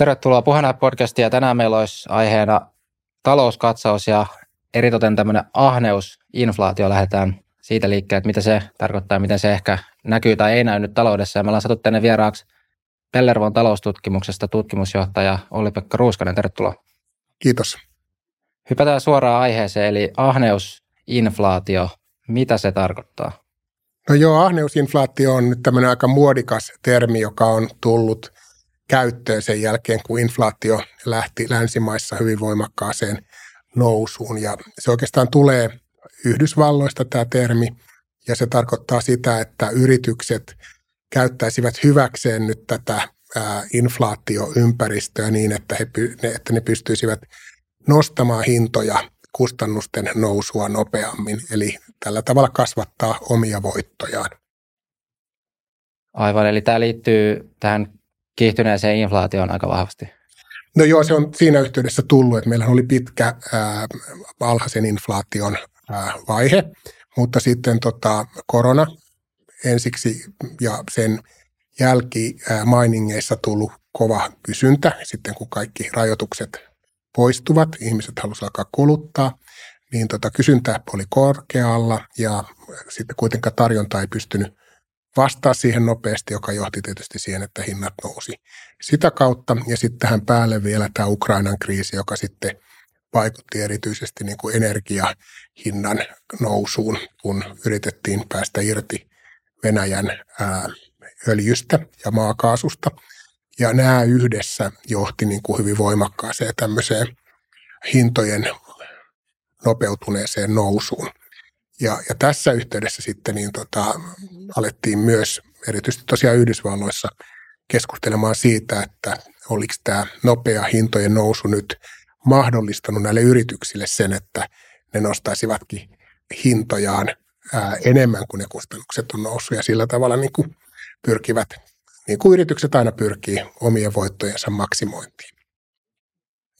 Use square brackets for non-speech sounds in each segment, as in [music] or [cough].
Tervetuloa Puheena podcastiin tänään meillä olisi aiheena talouskatsaus ja eritoten tämmöinen ahneus, inflaatio lähdetään siitä liikkeelle, että mitä se tarkoittaa, miten se ehkä näkyy tai ei näy nyt taloudessa. Ja me ollaan saatu tänne vieraaksi Pellervon taloustutkimuksesta tutkimusjohtaja Olli-Pekka Ruuskanen. Tervetuloa. Kiitos. Hypätään suoraan aiheeseen, eli ahneus, inflaatio. Mitä se tarkoittaa? No joo, ahneusinflaatio on nyt tämmöinen aika muodikas termi, joka on tullut käyttöön sen jälkeen, kun inflaatio lähti länsimaissa hyvin voimakkaaseen nousuun. Ja se oikeastaan tulee Yhdysvalloista tämä termi, ja se tarkoittaa sitä, että yritykset käyttäisivät hyväkseen nyt tätä inflaatioympäristöä niin, että, he, että ne pystyisivät nostamaan hintoja kustannusten nousua nopeammin, eli tällä tavalla kasvattaa omia voittojaan. Aivan, eli tämä liittyy tähän kiihtyneeseen inflaatioon aika vahvasti. No joo, se on siinä yhteydessä tullut, että meillä oli pitkä ää, alhaisen inflaation ää, vaihe, mutta sitten tota, korona ensiksi ja sen jälkimainingeissa tullut kova kysyntä, sitten kun kaikki rajoitukset poistuvat, ihmiset halusivat alkaa kuluttaa, niin tota, kysyntä oli korkealla ja sitten kuitenkaan tarjonta ei pystynyt vastaa siihen nopeasti, joka johti tietysti siihen, että hinnat nousi sitä kautta. Ja sitten tähän päälle vielä tämä Ukrainan kriisi, joka sitten vaikutti erityisesti niin kuin energiahinnan nousuun, kun yritettiin päästä irti Venäjän ää, öljystä ja maakaasusta. Ja nämä yhdessä johti niin kuin hyvin voimakkaaseen tämmöiseen hintojen nopeutuneeseen nousuun. Ja, ja tässä yhteydessä sitten niin tota, alettiin myös, erityisesti tosiaan Yhdysvalloissa, keskustelemaan siitä, että oliko tämä nopea hintojen nousu nyt mahdollistanut näille yrityksille sen, että ne nostaisivatkin hintojaan ää, enemmän kuin ne kustannukset on noussut ja sillä tavalla niin kuin pyrkivät, niin kuin yritykset aina pyrkii omien voittojensa maksimointiin.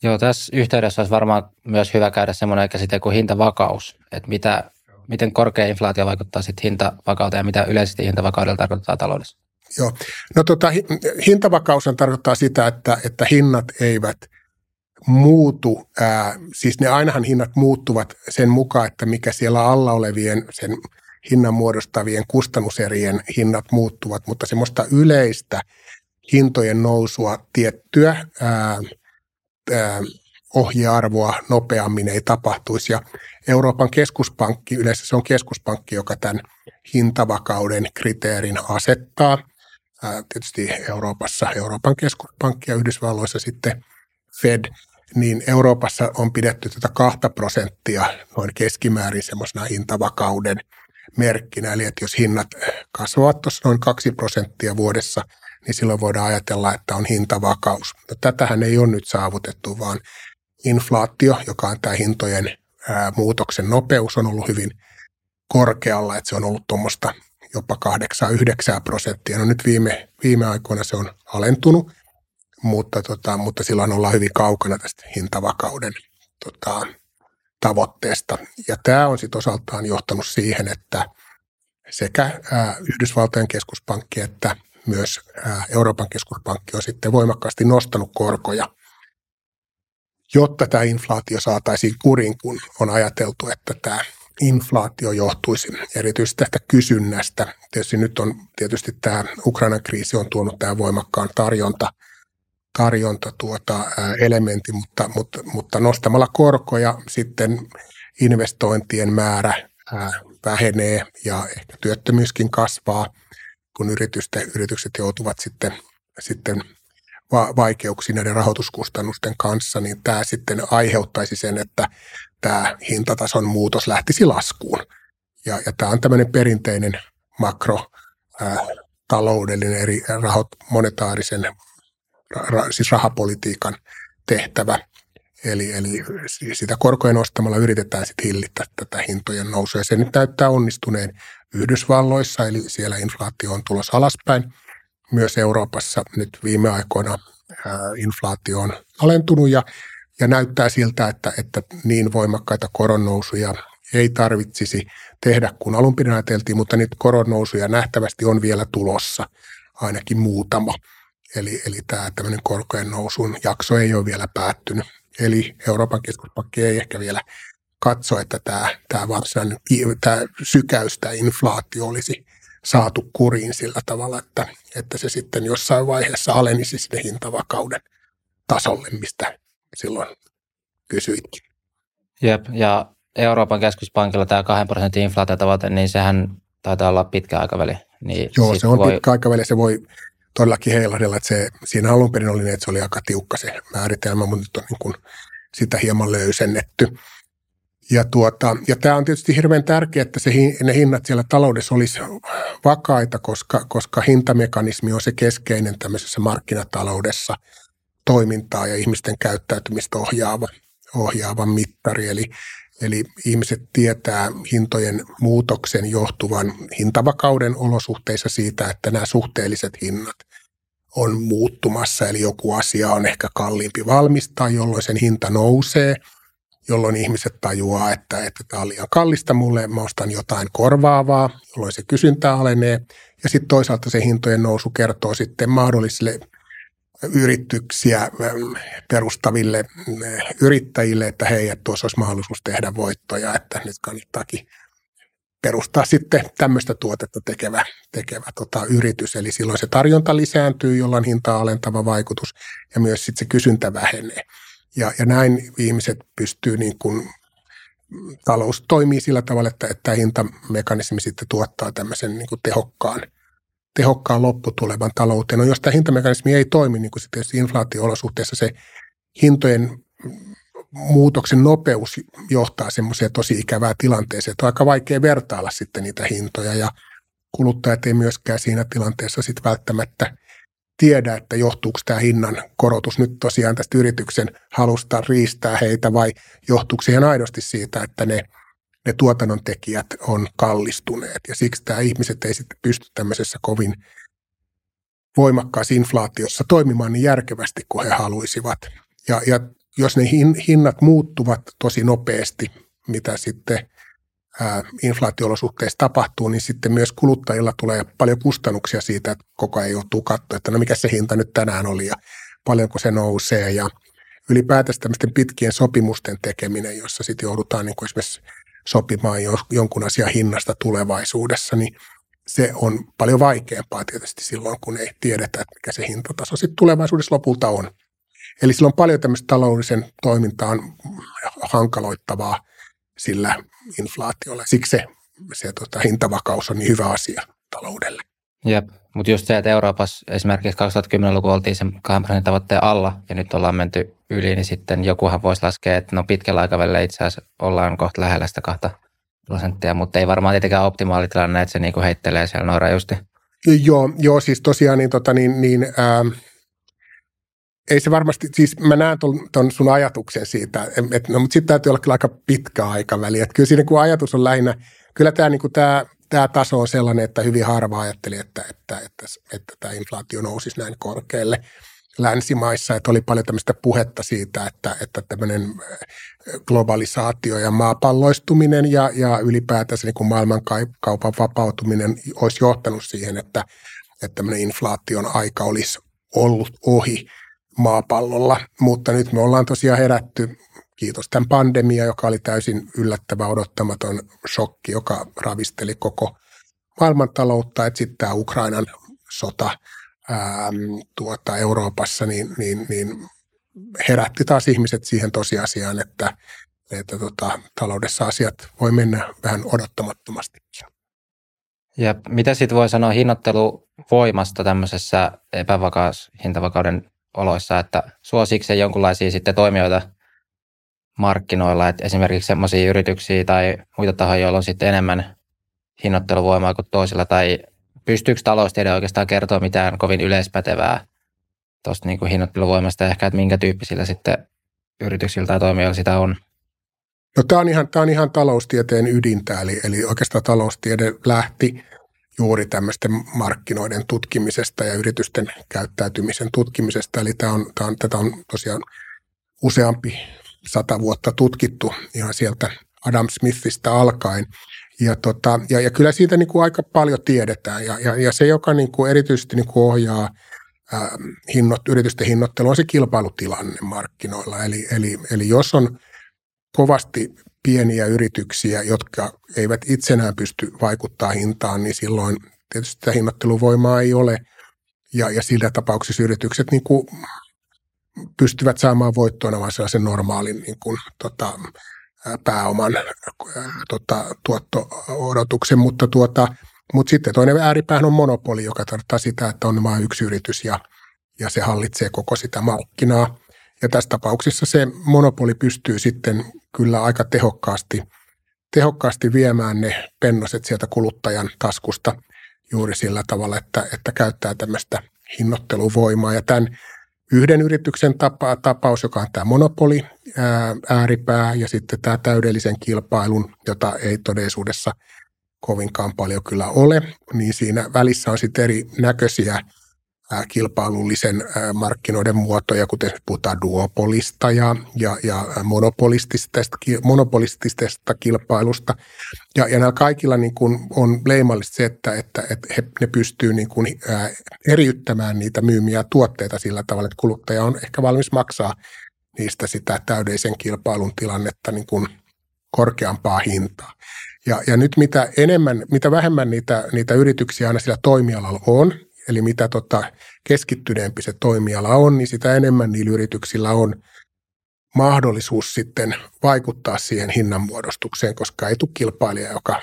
Joo, tässä yhteydessä olisi varmaan myös hyvä käydä semmoinen käsite kuin hintavakaus, että mitä, miten korkea inflaatio vaikuttaa sitten hintavakauteen ja mitä yleisesti hintavakaudella tarkoittaa taloudessa. Joo, no tota, hintavakaus tarkoittaa sitä, että, että hinnat eivät muutu, ää, siis ne ainahan hinnat muuttuvat sen mukaan, että mikä siellä alla olevien sen hinnan muodostavien kustannuserien hinnat muuttuvat, mutta semmoista yleistä hintojen nousua tiettyä ää, ohjearvoa nopeammin ei tapahtuisi. Ja Euroopan keskuspankki, yleensä se on keskuspankki, joka tämän hintavakauden kriteerin asettaa. Tietysti Euroopassa Euroopan keskuspankki ja Yhdysvalloissa sitten Fed, niin Euroopassa on pidetty tätä kahta prosenttia noin keskimäärin semmoisena hintavakauden merkkinä. Eli että jos hinnat kasvavat tuossa noin kaksi prosenttia vuodessa – niin silloin voidaan ajatella, että on hintavakaus. No, tätähän ei ole nyt saavutettu, vaan inflaatio, joka on tämä hintojen ää, muutoksen nopeus, on ollut hyvin korkealla, että se on ollut tuommoista jopa 8-9 prosenttia. No nyt viime, viime aikoina se on alentunut, mutta, tota, mutta silloin ollaan hyvin kaukana tästä hintavakauden tota, tavoitteesta. Ja tämä on sitten osaltaan johtanut siihen, että sekä ää, Yhdysvaltojen keskuspankki että myös Euroopan keskuspankki on sitten voimakkaasti nostanut korkoja, jotta tämä inflaatio saataisiin kurin, kun on ajateltu, että tämä inflaatio johtuisi erityisesti tästä kysynnästä. Tietysti nyt on tietysti tämä Ukrainan kriisi on tuonut tämän voimakkaan tarjonta, tarjonta tuota, elementti, mutta, mutta, mutta nostamalla korkoja sitten investointien määrä vähenee ja ehkä työttömyyskin kasvaa – kun yritykset joutuvat sitten, sitten vaikeuksiin näiden rahoituskustannusten kanssa, niin tämä sitten aiheuttaisi sen, että tämä hintatason muutos lähtisi laskuun. Ja, ja tämä on tämmöinen perinteinen makro taloudellinen eri rahot, monetaarisen, ra, siis rahapolitiikan tehtävä. Eli, eli sitä korkojen nostamalla yritetään sitten hillitä tätä hintojen nousua. Ja se nyt näyttää onnistuneen Yhdysvalloissa, eli siellä inflaatio on tulossa alaspäin. Myös Euroopassa nyt viime aikoina inflaatio on alentunut ja, ja näyttää siltä, että, että niin voimakkaita koronnousuja ei tarvitsisi tehdä kuin alun perin ajateltiin, mutta niitä koronnousuja nähtävästi on vielä tulossa, ainakin muutama. Eli, eli tämä tämmöinen korkojen nousun jakso ei ole vielä päättynyt. Eli Euroopan keskuspankki ei ehkä vielä katso, että tämä, tämä varsinainen tämä sykäys, tämä inflaatio olisi saatu kuriin sillä tavalla, että, että se sitten jossain vaiheessa alenisi sinne hintavakauden tasolle, mistä silloin kysyitkin. Jep, ja Euroopan keskuspankilla tämä 2 prosentin inflaatiotavoite, niin sehän taitaa olla pitkä aikaväli. Niin Joo, se on voi... pitkä aikaväli. Se voi todellakin heilahdella, että se, siinä alun perin oli niin, että se oli aika tiukka se määritelmä, mutta nyt on niin kuin sitä hieman löysennetty. Ja, tuota, ja tämä on tietysti hirveän tärkeää, että se, ne hinnat siellä taloudessa olisi vakaita, koska, koska hintamekanismi on se keskeinen tämmöisessä markkinataloudessa toimintaa ja ihmisten käyttäytymistä ohjaava, ohjaava mittari. Eli, eli ihmiset tietää hintojen muutoksen johtuvan hintavakauden olosuhteissa siitä, että nämä suhteelliset hinnat on muuttumassa, eli joku asia on ehkä kalliimpi valmistaa, jolloin sen hinta nousee – jolloin ihmiset tajuaa, että, että tämä on liian kallista mulle, mä ostan jotain korvaavaa, jolloin se kysyntä alenee. Ja sitten toisaalta se hintojen nousu kertoo sitten mahdollisille yrityksiä perustaville yrittäjille, että hei, että tuossa olisi mahdollisuus tehdä voittoja, että nyt kannattaakin perustaa sitten tämmöistä tuotetta tekevä, tekevä tota, yritys. Eli silloin se tarjonta lisääntyy, on hintaa alentava vaikutus ja myös sitten se kysyntä vähenee. Ja, ja näin ihmiset pystyy niin kuin, talous toimii sillä tavalla, että, että hintamekanismi sitten tuottaa tämmöisen niin kuin tehokkaan, tehokkaan lopputulevan talouteen. No jos tämä hintamekanismi ei toimi, niin kuin sitten inflaatio-olosuhteessa se hintojen muutoksen nopeus johtaa semmoiseen tosi ikävää tilanteeseen, että on aika vaikea vertailla sitten niitä hintoja ja kuluttajat ei myöskään siinä tilanteessa sitten välttämättä tiedä, että johtuuko tämä hinnan korotus nyt tosiaan tästä yrityksen halusta riistää heitä vai johtuuko se ihan aidosti siitä, että ne, ne tuotannon tekijät on kallistuneet. Ja siksi tämä ihmiset ei sitten pysty tämmöisessä kovin voimakkaassa inflaatiossa toimimaan niin järkevästi kuin he haluaisivat. Ja, ja jos ne hinnat muuttuvat tosi nopeasti, mitä sitten inflaatiolosuhteissa tapahtuu, niin sitten myös kuluttajilla tulee paljon kustannuksia siitä, että koko ajan joutuu katsoa, että no mikä se hinta nyt tänään oli ja paljonko se nousee ja ylipäätänsä tämmöisten pitkien sopimusten tekeminen, jossa sitten joudutaan niin kuin esimerkiksi sopimaan jonkun asian hinnasta tulevaisuudessa, niin se on paljon vaikeampaa tietysti silloin, kun ei tiedetä, että mikä se hintataso sitten tulevaisuudessa lopulta on. Eli silloin on paljon tämmöistä taloudellisen toimintaan hankaloittavaa sillä inflaatiolla. Siksi se, se tota, hintavakaus on niin hyvä asia taloudelle. Jep, mutta just se, että Euroopassa esimerkiksi 2010-luku oltiin sen 2 prosentin tavoitteen alla ja nyt ollaan menty yli, niin sitten jokuhan voisi laskea, että no pitkällä aikavälillä itse asiassa ollaan kohta lähellä sitä 2 prosenttia, mutta ei varmaan tietenkään optimaalitilanne, että se niinku heittelee siellä noin rajusti. Joo, joo, siis tosiaan niin, tota, niin, niin ää, ei se varmasti, siis mä näen ton sun ajatuksen siitä, että no, mutta sitten täytyy olla kyllä aika pitkä aikaväli. Että kyllä siinä kun ajatus on lähinnä, kyllä tämä, niin tämä, tämä taso on sellainen, että hyvin harva ajatteli, että, että, että, että tämä inflaatio nousisi näin korkealle länsimaissa, että oli paljon tämmöistä puhetta siitä, että, että tämmöinen globalisaatio ja maapalloistuminen ja, ja ylipäätänsä niin kuin maailmankaupan vapautuminen olisi johtanut siihen, että, että tämmöinen inflaation aika olisi ollut ohi – maapallolla, mutta nyt me ollaan tosiaan herätty, kiitos tämän pandemia, joka oli täysin yllättävä, odottamaton shokki, joka ravisteli koko maailmantaloutta, että sitten tämä Ukrainan sota ää, tuota, Euroopassa, niin, niin, niin herätti taas ihmiset siihen tosiasiaan, että, että tota, taloudessa asiat voi mennä vähän odottamattomastikin. Ja mitä sitten voi sanoa hinnoitteluvoimasta tämmöisessä epävakaus hintavakauden oloissa, että suosiiko se jonkinlaisia sitten toimijoita markkinoilla, että esimerkiksi sellaisia yrityksiä tai muita tahoja, joilla on sitten enemmän hinnoitteluvoimaa kuin toisilla, tai pystyykö taloustiede oikeastaan kertoa mitään kovin yleispätevää tuosta niin kuin hinnoitteluvoimasta ehkä, että minkä tyyppisillä sitten yrityksillä tai toimijoilla sitä on? No tämä on ihan, tämä on ihan taloustieteen ydintä, eli, eli oikeastaan taloustiede lähti juuri tämmöisten markkinoiden tutkimisesta ja yritysten käyttäytymisen tutkimisesta. Eli tämä on, tämä on, tätä on tosiaan useampi sata vuotta tutkittu ihan sieltä Adam Smithistä alkaen. Ja, tota, ja, ja kyllä siitä niin kuin aika paljon tiedetään. Ja, ja, ja se, joka niin kuin erityisesti niin kuin ohjaa ää, hinnot, yritysten hinnoittelu on se kilpailutilanne markkinoilla. Eli, eli, eli jos on kovasti pieniä yrityksiä, jotka eivät itsenään pysty vaikuttaa hintaan, niin silloin tietysti sitä hinnoitteluvoimaa ei ole. Ja, ja sillä tapauksessa yritykset niin kuin pystyvät saamaan voittoina vain sellaisen normaalin niin kuin, tota, pääoman tota, tuotto-odotuksen, mutta, tuota, mutta sitten toinen ääripäähän on monopoli, joka tarkoittaa sitä, että on vain yksi yritys ja, ja se hallitsee koko sitä markkinaa. Ja tässä tapauksessa se monopoli pystyy sitten kyllä aika tehokkaasti, tehokkaasti viemään ne pennoset sieltä kuluttajan taskusta juuri sillä tavalla, että, että käyttää tämmöistä hinnoitteluvoimaa. Ja tämän yhden yrityksen tapa, tapaus, joka on tämä monopoli, ää, ääripää ja sitten tämä täydellisen kilpailun, jota ei todellisuudessa kovinkaan paljon kyllä ole, niin siinä välissä on sitten eri näköisiä kilpailullisen markkinoiden muotoja, kuten puhutaan duopolista ja, ja, ja monopolistisesta, monopolistisesta kilpailusta. Ja, ja näillä kaikilla niin kuin on leimallista se, että, että, että he, ne pystyy niin kuin, ää, eriyttämään niitä myymiä tuotteita sillä tavalla, että kuluttaja on ehkä valmis maksaa niistä sitä täydellisen kilpailun tilannetta niin kuin korkeampaa hintaa. Ja, ja nyt mitä enemmän, mitä vähemmän niitä, niitä yrityksiä aina sillä toimialalla on, Eli mitä tota keskittyneempi se toimiala on, niin sitä enemmän niillä yrityksillä on mahdollisuus sitten vaikuttaa siihen hinnanmuodostukseen, koska ei tule kilpailija, joka,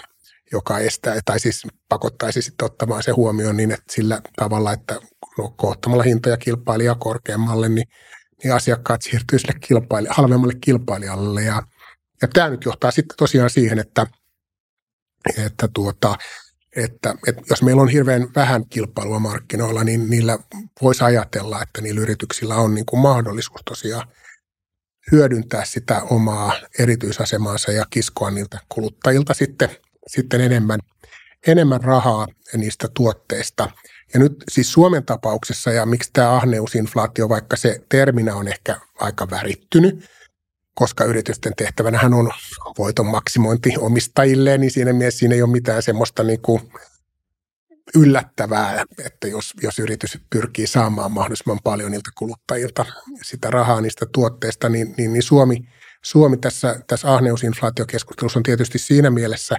joka estää tai siis pakottaisi sitten ottamaan se huomioon niin, että sillä tavalla, että no, kohtamalla hintoja kilpailijaa korkeammalle, niin, niin asiakkaat siirtyy sille kilpailija, halvemmalle kilpailijalle. Ja, ja tämä nyt johtaa sitten tosiaan siihen, että, että tuota, että, että jos meillä on hirveän vähän kilpailua markkinoilla, niin niillä voisi ajatella, että niillä yrityksillä on niin kuin mahdollisuus tosiaan hyödyntää sitä omaa erityisasemaansa ja kiskoa niiltä kuluttajilta sitten, sitten enemmän, enemmän rahaa niistä tuotteista. Ja nyt siis Suomen tapauksessa, ja miksi tämä ahneusinflaatio, vaikka se terminä on ehkä aika värittynyt, koska yritysten tehtävänähän on voiton maksimointi omistajilleen, niin siinä mielessä siinä ei ole mitään semmoista niin kuin yllättävää, että jos, jos yritys pyrkii saamaan mahdollisimman paljon niiltä kuluttajilta sitä rahaa niistä tuotteista, niin, niin, niin Suomi, Suomi tässä, tässä ahneusinflaatiokeskustelussa on tietysti siinä mielessä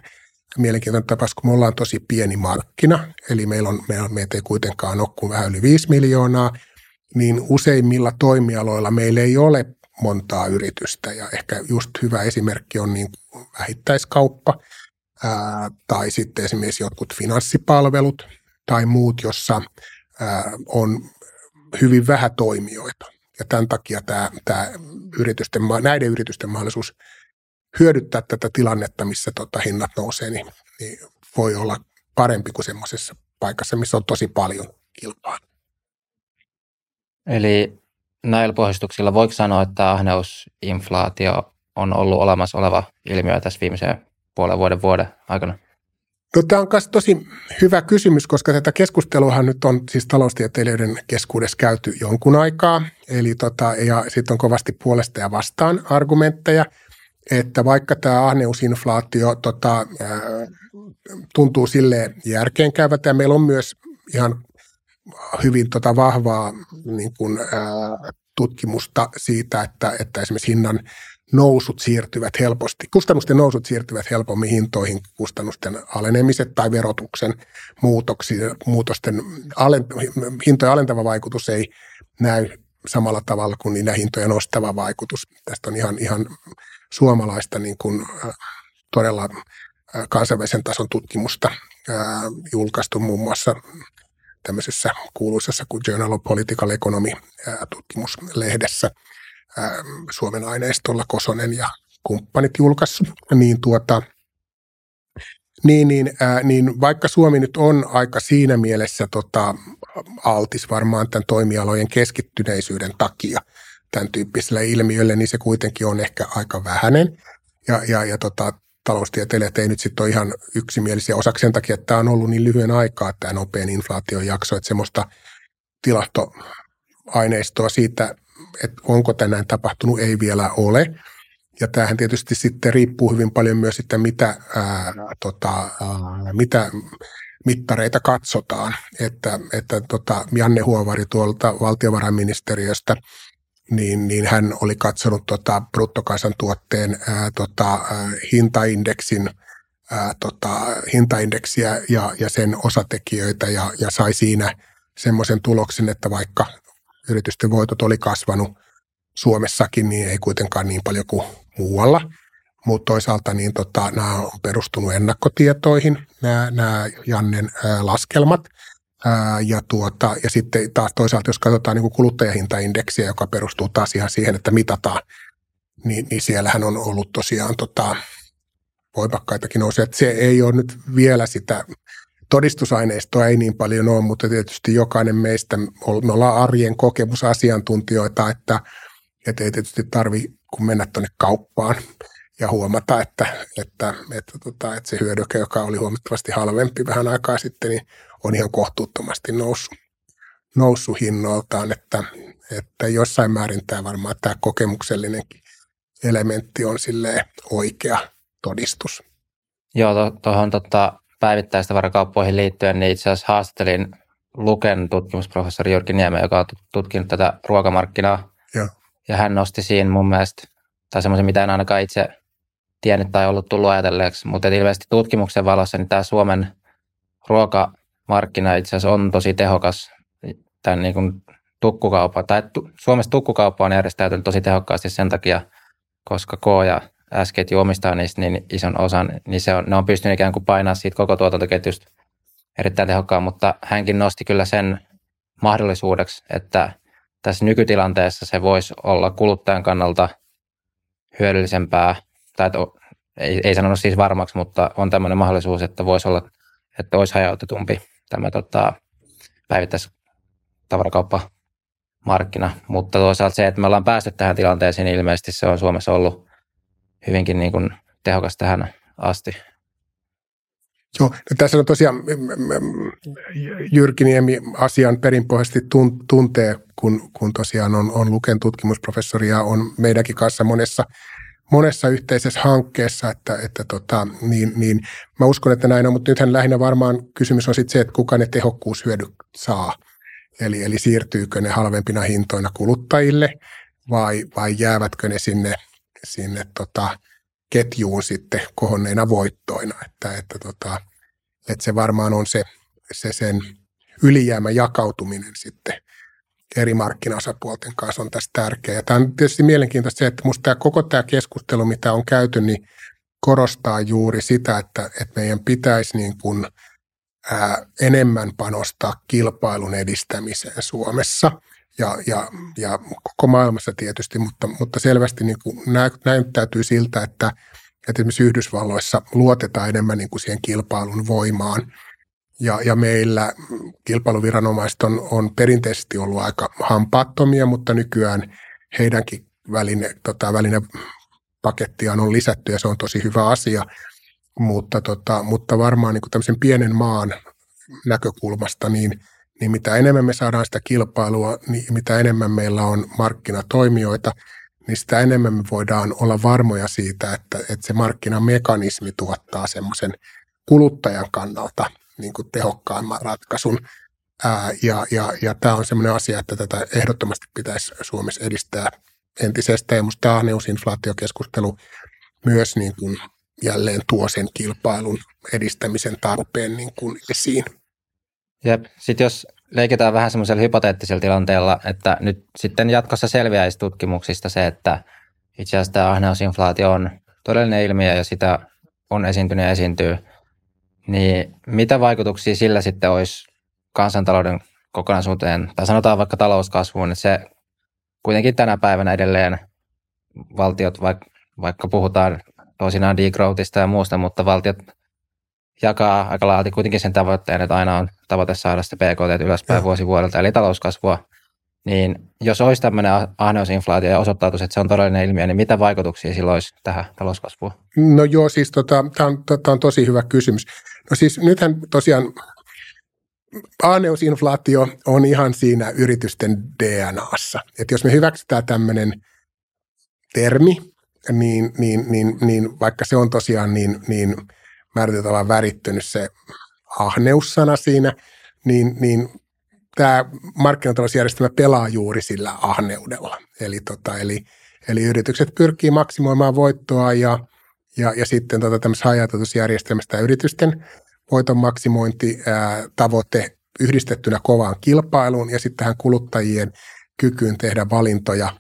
mielenkiintoinen tapaus, kun me ollaan tosi pieni markkina, eli meillä, on, meillä, meitä ei kuitenkaan ole kuin vähän yli 5 miljoonaa, niin useimmilla toimialoilla meillä ei ole montaa yritystä ja ehkä just hyvä esimerkki on niin vähittäiskauppa ää, tai sitten esimerkiksi jotkut finanssipalvelut tai muut, jossa ää, on hyvin vähän toimijoita. Ja tämän takia tämä, tämä yritysten, näiden yritysten mahdollisuus hyödyttää tätä tilannetta, missä tota hinnat nousee, niin, niin voi olla parempi kuin semmoisessa paikassa, missä on tosi paljon kilpailua. Eli näillä pohjustuksilla voiko sanoa, että ahneusinflaatio on ollut olemassa oleva ilmiö tässä viimeisen puolen vuoden vuoden aikana? No, tämä on myös tosi hyvä kysymys, koska tätä keskustelua nyt on siis taloustieteilijöiden keskuudessa käyty jonkun aikaa. Eli tota, ja sitten on kovasti puolesta ja vastaan argumentteja, että vaikka tämä ahneusinflaatio tota, tuntuu sille järkeenkäyvältä ja meillä on myös ihan hyvin tota vahvaa niin kuin, ää, tutkimusta siitä, että, että esimerkiksi hinnan nousut siirtyvät helposti, kustannusten nousut siirtyvät helpommin hintoihin, kustannusten alenemiset tai verotuksen muutoksi, muutosten alent, hintojen alentava vaikutus ei näy samalla tavalla kuin niiden hintojen nostava vaikutus. Tästä on ihan, ihan suomalaista niin kuin, todella kansainvälisen tason tutkimusta julkaistu muun muassa tämmöisessä kuuluisessa kuin Journal of Political Economy tutkimuslehdessä Suomen aineistolla Kosonen ja kumppanit julkaissut, niin tuota, niin, niin, ää, niin vaikka Suomi nyt on aika siinä mielessä tota, altis varmaan tämän toimialojen keskittyneisyyden takia tämän tyyppiselle ilmiölle, niin se kuitenkin on ehkä aika vähäinen. Ja, ja, ja tota, taloustieteilijät ei nyt sitten ole ihan yksimielisiä osaksi sen takia, että tämä on ollut niin lyhyen aikaa tämä nopean inflaation jakso, että semmoista tilastoaineistoa siitä, että onko tänään tapahtunut, ei vielä ole. Ja tämähän tietysti sitten riippuu hyvin paljon myös siitä, mitä, ää, tota, ää, mitä mittareita katsotaan, että, että tota Janne Huovari tuolta valtiovarainministeriöstä – niin, niin hän oli katsonut tota bruttokansantuotteen ää, tota, hintaindeksin ää, tota, hintaindeksiä ja, ja sen osatekijöitä ja, ja sai siinä semmoisen tuloksen, että vaikka yritysten voitot oli kasvanut Suomessakin, niin ei kuitenkaan niin paljon kuin muualla. Mutta toisaalta niin tota, nämä on perustunut ennakkotietoihin, nämä, nämä Jannen ää, laskelmat – ja, tuota, ja sitten taas toisaalta, jos katsotaan niin kuin kuluttajahintaindeksiä, joka perustuu taas ihan siihen, että mitataan, niin, niin siellähän on ollut tosiaan tota, voimakkaitakin nousuja. Se ei ole nyt vielä sitä, todistusaineistoa ei niin paljon ole, mutta tietysti jokainen meistä, me ollaan arjen kokemusasiantuntijoita, että, että ei tietysti tarvi kun mennä tuonne kauppaan ja huomata, että, että, että, tota, että se hyödyke, joka oli huomattavasti halvempi vähän aikaa sitten, niin on ihan kohtuuttomasti noussut, noussut hinnoiltaan, että, että jossain määrin tämä varmaan tämä kokemuksellinenkin elementti on sille oikea todistus. Joo, tuohon to, tota, päivittäistavarakauppoihin liittyen, niin itse asiassa haastattelin Luken tutkimusprofessori Jyrki Niemen, joka on tutkinut tätä ruokamarkkinaa. Joo. Ja hän nosti siinä mun mielestä, tai semmoisen, mitä en ainakaan itse tiennyt tai ollut tullut ajatelleeksi, mutta ilmeisesti tutkimuksen valossa niin tämä Suomen ruoka, markkina itse asiassa on tosi tehokas tämän niin kuin tukkukaupan, tai tu, Suomessa tukkukauppa on järjestäytynyt tosi tehokkaasti sen takia, koska K ja S-ketju omistaa niistä niin ison osan, niin se on, ne on pystynyt ikään kuin painaa siitä koko tuotantoketjusta erittäin tehokkaan, mutta hänkin nosti kyllä sen mahdollisuudeksi, että tässä nykytilanteessa se voisi olla kuluttajan kannalta hyödyllisempää, tai että ei, ei sanonut siis varmaksi, mutta on tämmöinen mahdollisuus, että voisi olla, että olisi hajautetumpi tämä tota, päivittäistavarakauppa markkina, mutta toisaalta se, että me ollaan päästy tähän tilanteeseen, niin ilmeisesti se on Suomessa ollut hyvinkin niin kuin tehokas tähän asti. Joo, no tässä on tosiaan Jyrki Niemi asian perinpohjaisesti tuntee, kun, kun tosiaan on, on Luken tutkimusprofessori ja on meidänkin kanssa monessa monessa yhteisessä hankkeessa, että, että tota, niin, niin mä uskon, että näin on, mutta nythän lähinnä varmaan kysymys on sitten se, että kuka ne tehokkuushyödyt saa. Eli, eli siirtyykö ne halvempina hintoina kuluttajille vai, vai jäävätkö ne sinne, sinne tota, ketjuun sitten kohonneina voittoina. Että, että, tota, että se varmaan on se, se sen ylijäämä jakautuminen sitten eri markkinaosapuolten kanssa on tässä. Ja tämä on tietysti mielenkiintoista se, että minusta koko tämä keskustelu, mitä on käyty, niin korostaa juuri sitä, että, että meidän pitäisi niin kuin, ää, enemmän panostaa kilpailun edistämiseen Suomessa ja, ja, ja koko maailmassa tietysti, mutta, mutta selvästi niin kuin näyttäytyy siltä, että, että esimerkiksi Yhdysvalloissa luotetaan enemmän niin kuin siihen kilpailun voimaan – ja, ja meillä kilpailuviranomaiset on, on perinteisesti ollut aika hampaattomia, mutta nykyään heidänkin väline, tota, välinepakettiaan on lisätty ja se on tosi hyvä asia. Mutta, tota, mutta varmaan niin tämmöisen pienen maan näkökulmasta, niin, niin mitä enemmän me saadaan sitä kilpailua, niin mitä enemmän meillä on markkinatoimijoita, niin sitä enemmän me voidaan olla varmoja siitä, että, että se markkinamekanismi tuottaa semmoisen kuluttajan kannalta niin kuin tehokkaimman ratkaisun. Ää, ja, ja, ja tämä on sellainen asia, että tätä ehdottomasti pitäisi Suomessa edistää entisestään. Ja minusta tämä ahneusinflaatiokeskustelu myös niin kuin jälleen tuo sen kilpailun edistämisen tarpeen niin kuin esiin. Jep. Sitten jos leikitään vähän semmoisella hypoteettisella tilanteella, että nyt sitten jatkossa selviäisi tutkimuksista se, että itse asiassa tämä ahneusinflaatio on todellinen ilmiö ja sitä on esiintynyt ja esiintyy – niin mitä vaikutuksia sillä sitten olisi kansantalouden kokonaisuuteen, tai sanotaan vaikka talouskasvuun, että se kuitenkin tänä päivänä edelleen valtiot, vaikka, vaikka puhutaan toisinaan degrowthista ja muusta, mutta valtiot jakaa aika laajalti kuitenkin sen tavoitteen, että aina on tavoite saada sitä PKT ylöspäin vuosi vuodelta, eli talouskasvua. Niin jos olisi tämmöinen ahneusinflaatio ja osoittautuisi, että se on todellinen ilmiö, niin mitä vaikutuksia sillä olisi tähän talouskasvuun? No joo, siis tota, tämä on, on tosi hyvä kysymys. No siis nythän tosiaan aaneusinflaatio on ihan siinä yritysten DNAssa. Että jos me hyväksytään tämmöinen termi, niin, niin, niin, niin vaikka se on tosiaan niin, niin määriteltävän värittynyt se ahneussana siinä, niin, niin tämä markkinatalousjärjestelmä pelaa juuri sillä ahneudella. Eli, tota, eli, eli yritykset pyrkii maksimoimaan voittoa ja, ja, ja sitten tota, tämmöisessä hajautetusjärjestelmästä yritysten voiton maksimointi ää, tavoite yhdistettynä kovaan kilpailuun ja sitten tähän kuluttajien kykyyn tehdä valintoja,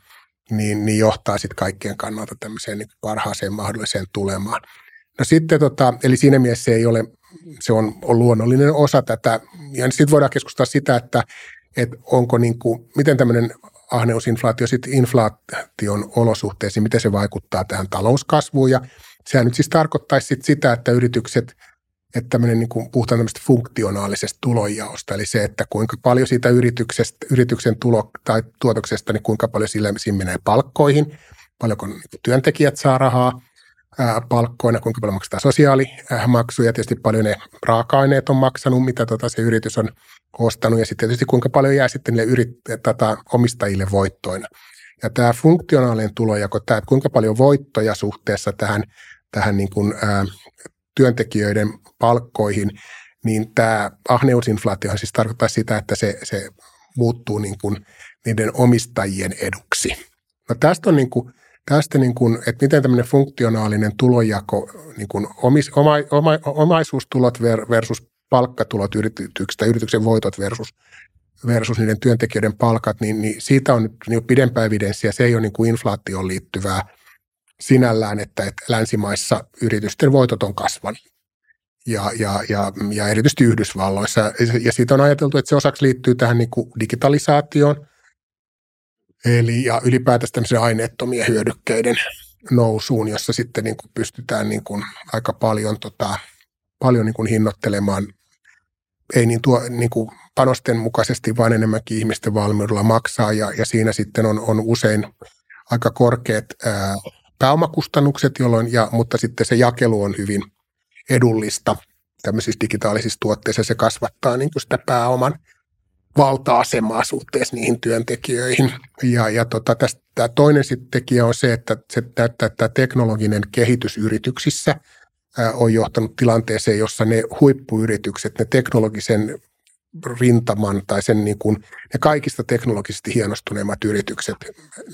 niin, niin johtaa sitten kaikkien kannalta tämmöiseen niin parhaaseen mahdolliseen tulemaan. No sitten, tota, eli siinä mielessä ei ole, se on, on luonnollinen osa tätä. Ja sitten voidaan keskustella sitä, että, että onko niin kuin, miten tämmöinen ahneusinflaatio sitten inflaation olosuhteisiin, miten se vaikuttaa tähän talouskasvuun. Ja sehän nyt siis tarkoittaisi sit sitä, että yritykset, että tämmöinen niin kuin puhutaan tämmöistä funktionaalisesta tulonjaosta, eli se, että kuinka paljon siitä yrityksestä, yrityksen tulo tai tuotoksesta, niin kuinka paljon sillä menee palkkoihin, paljonko niin työntekijät saa rahaa – palkkoina, kuinka paljon maksetaan sosiaalimaksuja, tietysti paljon ne raaka-aineet on maksanut, mitä tota se yritys on ostanut, ja sitten tietysti kuinka paljon jää sitten niille yrit- tätä omistajille voittoina. Ja tämä funktionaalinen tulojako, tämä, että kuinka paljon voittoja suhteessa tähän, tähän niin kuin, ää, työntekijöiden palkkoihin, niin tämä ahneusinflaatio siis tarkoittaa sitä, että se, se muuttuu niin kuin niiden omistajien eduksi. No tästä on niin kuin tästä, niin kuin, että miten tämmöinen funktionaalinen tulojako, niin kuin omis, oma, oma, omaisuustulot versus palkkatulot yrityksestä, yrityksen voitot versus, versus niiden työntekijöiden palkat, niin, niin siitä on nyt niin pidempää evidenssiä. Se ei ole niin kuin inflaatioon liittyvää sinällään, että, että länsimaissa yritysten voitot on kasvanut. Ja, ja, ja, ja erityisesti Yhdysvalloissa. Ja siitä on ajateltu, että se osaksi liittyy tähän niin kuin digitalisaatioon – Eli ja ylipäätänsä tämmöisen aineettomien hyödykkeiden nousuun, jossa sitten niin kuin pystytään niin kuin aika paljon, tota, paljon niin kuin hinnoittelemaan, ei niin, tuo, niin kuin panosten mukaisesti, vaan enemmänkin ihmisten valmiudella maksaa, ja, ja siinä sitten on, on usein aika korkeat ää, pääomakustannukset, jolloin, ja, mutta sitten se jakelu on hyvin edullista tämmöisissä digitaalisissa tuotteissa, se kasvattaa niin kuin sitä pääoman valta-asemaa suhteessa niihin työntekijöihin. Ja, ja tota, tästä, tämä toinen sitten tekijä on se, että se että tämä teknologinen kehitys yrityksissä on johtanut tilanteeseen, jossa ne huippuyritykset, ne teknologisen rintaman tai sen niin kuin, ne kaikista teknologisesti hienostuneimmat yritykset,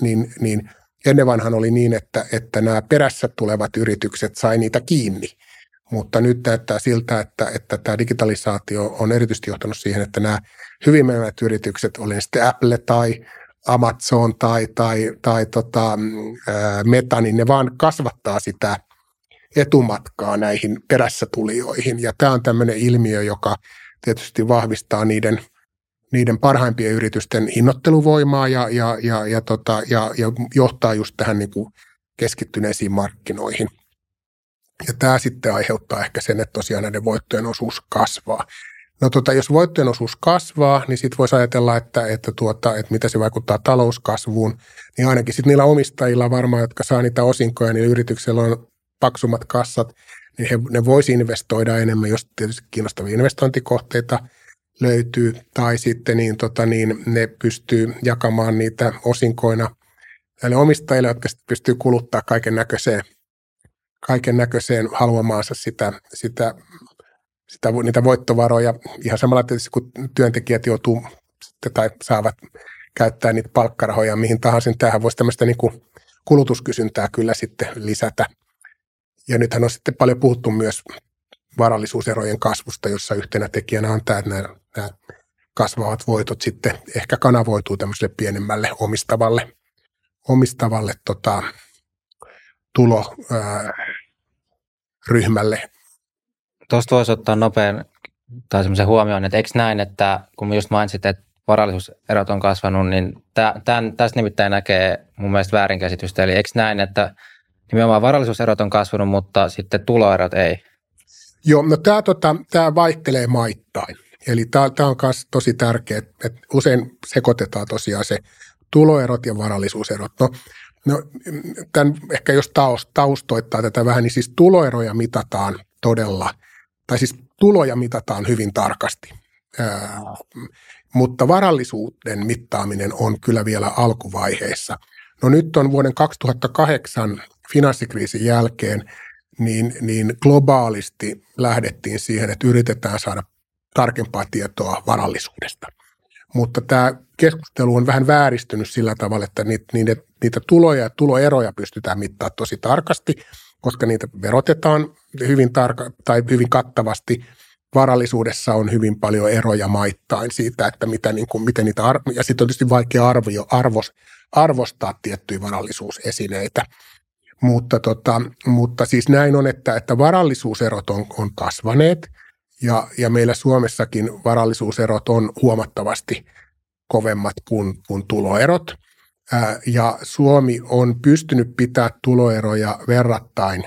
niin, niin ennen vanhan oli niin, että, että nämä perässä tulevat yritykset sai niitä kiinni – mutta nyt näyttää siltä, että, että tämä digitalisaatio on erityisesti johtanut siihen, että nämä hyvin menevät yritykset, oli sitten Apple tai Amazon tai, tai, tai tota, Meta, niin ne vaan kasvattaa sitä etumatkaa näihin perässä tulijoihin. Ja tämä on tämmöinen ilmiö, joka tietysti vahvistaa niiden, niiden parhaimpien yritysten hinnoitteluvoimaa ja, ja, ja, ja, tota, ja, ja johtaa just tähän niin kuin keskittyneisiin markkinoihin – ja tämä sitten aiheuttaa ehkä sen, että tosiaan näiden voittojen osuus kasvaa. No tota, jos voittojen osuus kasvaa, niin sitten voisi ajatella, että, että, tuota, että mitä se vaikuttaa talouskasvuun. Niin ainakin sitten niillä omistajilla varmaan, jotka saa niitä osinkoja, niin yrityksellä on paksummat kassat, niin he, ne voisi investoida enemmän, jos tietysti kiinnostavia investointikohteita löytyy, tai sitten niin, tota, niin ne pystyy jakamaan niitä osinkoina näille omistajille, jotka sitten pystyy kuluttaa kaiken näköiseen kaiken näköiseen haluamaansa sitä, sitä, sitä, niitä voittovaroja. Ihan samalla tietysti, kun työntekijät joutuu tai saavat käyttää niitä palkkarahoja mihin tahansa, niin tämähän voisi tämmöistä niin kulutuskysyntää kyllä sitten lisätä. Ja nythän on sitten paljon puhuttu myös varallisuuserojen kasvusta, jossa yhtenä tekijänä on tämä, että nämä, nämä kasvavat voitot sitten ehkä kanavoituu tämmöiselle pienemmälle omistavalle, omistavalle tota, tuloryhmälle. Tuosta voisi ottaa nopean tai semmoisen huomioon, että eikö näin, että kun just mainitsit, että varallisuuserot on kasvanut, niin tämän, tästä nimittäin näkee mun mielestä väärinkäsitystä. Eli eikö näin, että nimenomaan varallisuuserot on kasvanut, mutta sitten tuloerot ei? Joo, no tämä tota, tää vaihtelee maittain. Eli tämä on myös tosi tärkeää, että usein sekoitetaan tosiaan se tuloerot ja varallisuuserot. No No, tämän, ehkä jos taustoittaa tätä vähän, niin siis tuloeroja mitataan todella, tai siis tuloja mitataan hyvin tarkasti. Ää, mutta varallisuuden mittaaminen on kyllä vielä alkuvaiheessa. No nyt on vuoden 2008 finanssikriisin jälkeen niin, niin globaalisti lähdettiin siihen, että yritetään saada tarkempaa tietoa varallisuudesta. Mutta tämä keskustelu on vähän vääristynyt sillä tavalla, että niitä, niitä, niitä tuloja ja tuloeroja pystytään mittaamaan tosi tarkasti, koska niitä verotetaan hyvin, tarka, tai hyvin kattavasti. Varallisuudessa on hyvin paljon eroja maittain siitä, että mitä, niin kuin, miten niitä, arvo, ja sitten on tietysti vaikea arvio, arvos, arvostaa tiettyjä varallisuusesineitä. Mutta, tota, mutta siis näin on, että, että varallisuuserot on, on kasvaneet ja, ja meillä Suomessakin varallisuuserot on huomattavasti kovemmat kuin, kuin tuloerot. Ää, ja Suomi on pystynyt pitämään tuloeroja verrattain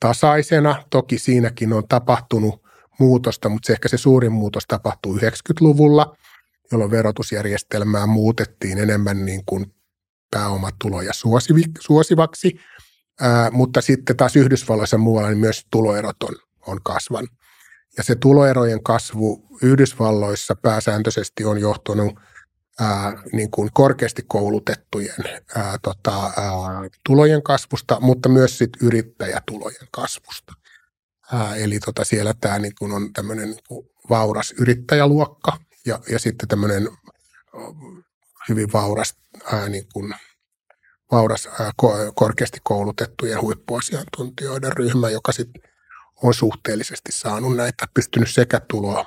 tasaisena. Toki siinäkin on tapahtunut muutosta, mutta se ehkä se suurin muutos tapahtuu 90-luvulla, jolloin verotusjärjestelmää muutettiin enemmän niin kuin pääomatuloja suosivaksi, ää, mutta sitten taas Yhdysvalloissa muualla niin myös tuloerot on, on kasvanut. Ja se tuloerojen kasvu Yhdysvalloissa pääsääntöisesti on johtunut ää, niin kuin korkeasti koulutettujen ää, tota, ää, tulojen kasvusta, mutta myös sit yrittäjätulojen kasvusta. Ää, eli tota, siellä tämä niin kuin on tämmöinen niin vauras yrittäjäluokka ja, ja sitten tämmöinen hyvin vauras ää, niin kuin vauras korkeasti koulutettujen huippuasiantuntijoiden ryhmä, joka sitten on suhteellisesti saanut näitä, pystynyt sekä tuloa,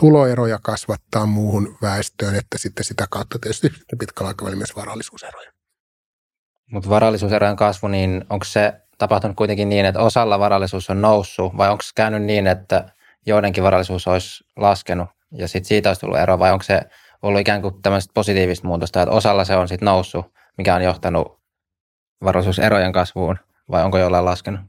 tuloeroja kasvattaa muuhun väestöön, että sitten sitä kautta tietysti pitkällä aikavälillä myös varallisuuseroja. Mutta varallisuuserojen kasvu, niin onko se tapahtunut kuitenkin niin, että osalla varallisuus on noussut, vai onko se käynyt niin, että joidenkin varallisuus olisi laskenut ja sitten siitä olisi tullut ero, vai onko se ollut ikään kuin tämmöistä positiivista muutosta, että osalla se on sitten noussut mikä on johtanut varallisuuserojen kasvuun, vai onko jollain laskenut?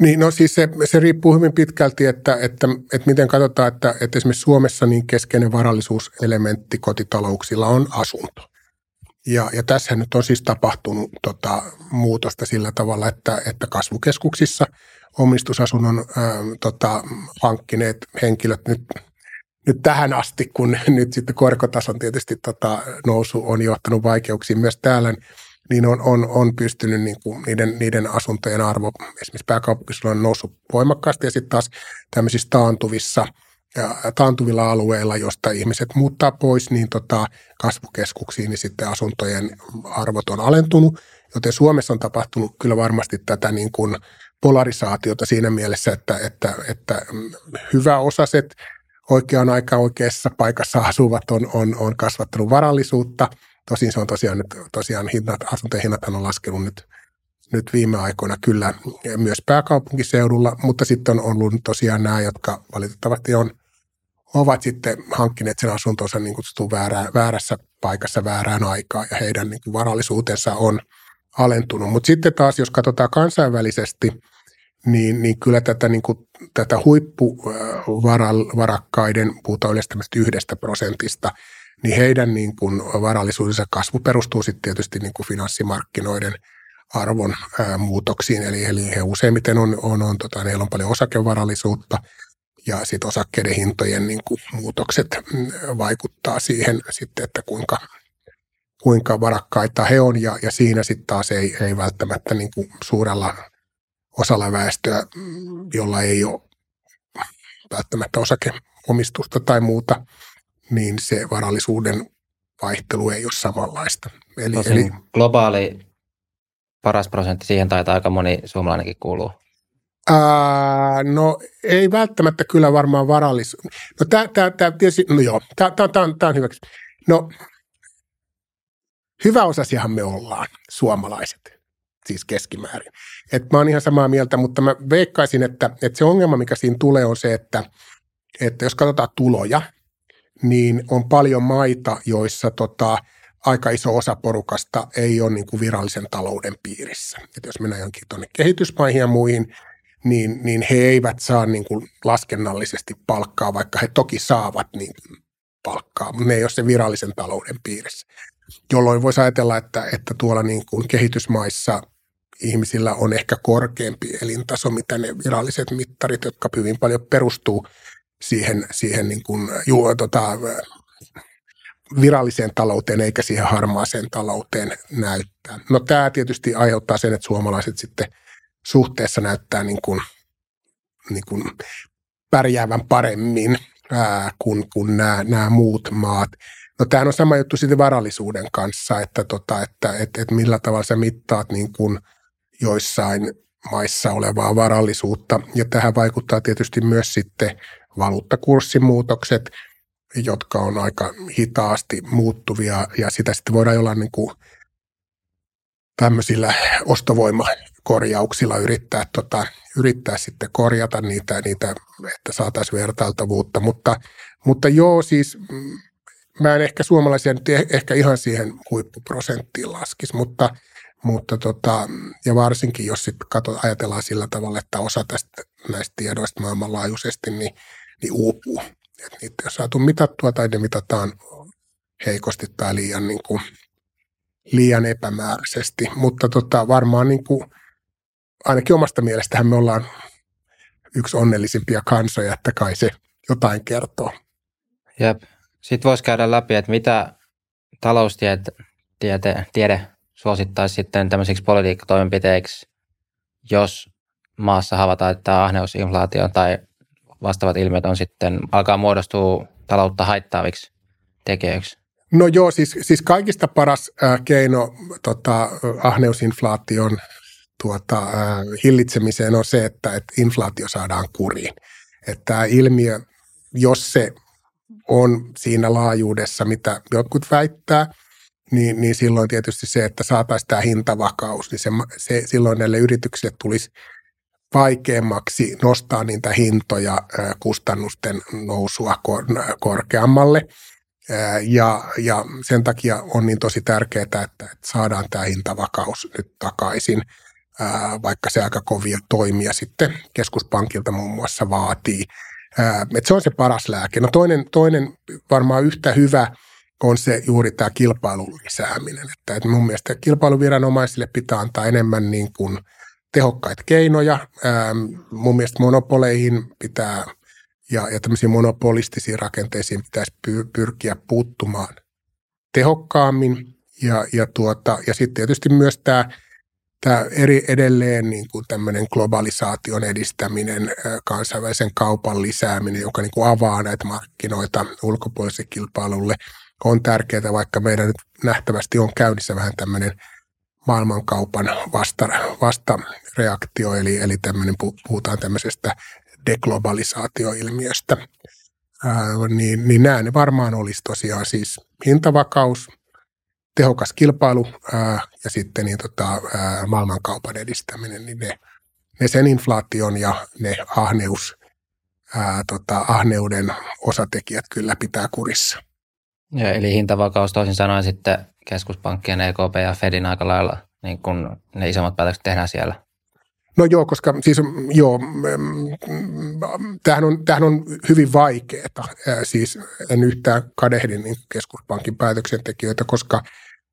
Niin, no siis se, se riippuu hyvin pitkälti, että, että, että miten katsotaan, että, että esimerkiksi Suomessa niin keskeinen varallisuuselementti kotitalouksilla on asunto. Ja, ja tässä nyt on siis tapahtunut tota, muutosta sillä tavalla, että, että kasvukeskuksissa omistusasunnon ää, tota, hankkineet henkilöt nyt, nyt tähän asti, kun [laughs] nyt sitten korkotason tietysti tota, nousu on johtanut vaikeuksiin myös täällä, niin on, on, on pystynyt niin kuin niiden, niiden asuntojen arvo esimerkiksi pääkaupunkiseudulla on noussut voimakkaasti ja sitten taas tämmöisissä taantuvissa ja taantuvilla alueilla, josta ihmiset muuttaa pois, niin tota, kasvukeskuksiin, niin sitten asuntojen arvot on alentunut. Joten Suomessa on tapahtunut kyllä varmasti tätä niin kuin polarisaatiota siinä mielessä, että, että, että hyvä osaset oikeaan aikaan oikeassa paikassa asuvat on, on, on kasvattanut varallisuutta – Tosin se on tosiaan nyt, tosiaan hinnat, asuntojen hinnat on laskenut nyt, nyt viime aikoina kyllä myös pääkaupunkiseudulla, mutta sitten on ollut tosiaan nämä, jotka valitettavasti on, ovat sitten hankkineet sen asuntonsa niin kutsutun väärä, väärässä paikassa väärään aikaan ja heidän niin kuin varallisuutensa on alentunut. Mutta sitten taas, jos katsotaan kansainvälisesti, niin, niin kyllä tätä, niin kuin, tätä huippuvarakkaiden, puhutaan yleensä yhdestä prosentista – niin heidän niin kuin varallisuudensa kasvu perustuu sitten tietysti niin kuin finanssimarkkinoiden arvon ää, muutoksiin. Eli, eli he useimmiten on, on, on tota, heillä on paljon osakevarallisuutta ja sitten osakkeiden hintojen niin kuin muutokset mm, vaikuttaa siihen sitten, että kuinka, kuinka varakkaita he on ja, ja siinä sitten taas ei, ei välttämättä niin kuin suurella osalla väestöä, mm, jolla ei ole välttämättä osakeomistusta tai muuta, niin se varallisuuden vaihtelu ei ole samanlaista. Eli, eli globaali paras prosentti, siihen taitaa aika moni suomalainenkin kuuluu. Ää, no ei välttämättä kyllä varmaan varallisuus. No tämä, tämä, tämä tietysti, no joo, tämä, tämä, tämä, tämä on hyväksi. No hyvä osasiahan me ollaan, suomalaiset, siis keskimäärin. Et mä oon ihan samaa mieltä, mutta mä veikkaisin, että, että se ongelma, mikä siinä tulee, on se, että, että jos katsotaan tuloja – niin on paljon maita, joissa tota, aika iso osa porukasta ei ole niin kuin virallisen talouden piirissä. Et jos mennään jonkin tuonne kehitysmaihin ja muihin, niin, niin he eivät saa niin kuin laskennallisesti palkkaa, vaikka he toki saavat niin kuin palkkaa, mutta ne ei ole se virallisen talouden piirissä. Jolloin voisi ajatella, että, että tuolla niin kuin kehitysmaissa ihmisillä on ehkä korkeampi elintaso, mitä ne viralliset mittarit, jotka hyvin paljon perustuu – siihen, siihen niin kuin, ju, tota, viralliseen talouteen eikä siihen harmaaseen talouteen näyttää. No tämä tietysti aiheuttaa sen, että suomalaiset sitten suhteessa näyttää niin kuin, niin kuin pärjäävän paremmin ää, kuin, kuin nämä, nämä muut maat. No tämähän on sama juttu sitten varallisuuden kanssa, että, tota, että et, et millä tavalla sä mittaat niin kuin joissain maissa olevaa varallisuutta. Ja tähän vaikuttaa tietysti myös sitten valuuttakurssimuutokset, jotka on aika hitaasti muuttuvia ja sitä sitten voidaan jollain niin kuin tämmöisillä ostovoimakorjauksilla yrittää, tota, yrittää sitten korjata niitä, niitä että saataisiin vertailtavuutta. Mutta, mutta joo, siis mm, mä en ehkä suomalaisia nyt eh, ehkä ihan siihen huippuprosenttiin laskisi, mutta, mutta tota, ja varsinkin jos sitten katsot, ajatellaan sillä tavalla, että osa tästä näistä tiedoista maailmanlaajuisesti niin, niin uupuu. Et niitä ei ole saatu mitattua tai ne mitataan heikosti tai liian, niin kuin, liian epämääräisesti. Mutta tota, varmaan niin kuin, ainakin omasta mielestähän me ollaan yksi onnellisimpia kansoja, että kai se jotain kertoo. Jep. Sitten voisi käydä läpi, että mitä taloustiede tiede, tiede suosittaisi sitten tämmöisiksi politiikkatoimenpiteiksi, jos maassa havaitaan, että ahneusinflaatio tai vastaavat ilmiöt on sitten, alkaa muodostua taloutta haittaaviksi tekijöiksi? No joo, siis, siis kaikista paras äh, keino tota, ahneusinflaation tuota, äh, hillitsemiseen on se, että, että inflaatio saadaan kuriin. Että tämä ilmiö, jos se on siinä laajuudessa, mitä jotkut väittää, niin, niin silloin tietysti se, että saataisiin tämä hintavakaus, niin se, se, silloin näille yrityksille tulisi vaikeammaksi nostaa niitä hintoja kustannusten nousua korkeammalle. Ja, ja sen takia on niin tosi tärkeää, että, että saadaan tämä hintavakaus nyt takaisin, vaikka se aika kovia toimia sitten keskuspankilta muun muassa vaatii. Että se on se paras lääke. No toinen, toinen varmaan yhtä hyvä on se juuri tämä kilpailun lisääminen. Että, että mun mielestä kilpailuviranomaisille pitää antaa enemmän niin kuin – tehokkaita keinoja. mun mielestä monopoleihin pitää ja, ja tämmöisiin monopolistisiin rakenteisiin pitäisi pyrkiä puuttumaan tehokkaammin. Ja, ja, tuota, ja sitten tietysti myös tämä, tämä eri edelleen niin kuin tämmöinen globalisaation edistäminen, kansainvälisen kaupan lisääminen, joka niin kuin avaa näitä markkinoita ulkopuoliselle kilpailulle, on tärkeää, vaikka meidän nyt nähtävästi on käynnissä vähän tämmöinen – maailmankaupan vasta, vastareaktio, eli, eli tämmöinen, puhutaan tämmöisestä deglobalisaatioilmiöstä, ää, niin, niin nämä ne varmaan olisi tosiaan siis hintavakaus, tehokas kilpailu ää, ja sitten niin tota, ää, maailmankaupan edistäminen, niin ne, ne sen inflaation ja ne ahneus, ää, tota, ahneuden osatekijät kyllä pitää kurissa. Ja, eli hintavakaus toisin sanoen sitten keskuspankkien, EKP ja Fedin aika lailla niin kun ne isommat päätökset tehdään siellä? No joo, koska siis joo, tämähän on, tämähän on hyvin vaikeaa. Siis en yhtään kadehdi niin keskuspankin päätöksentekijöitä, koska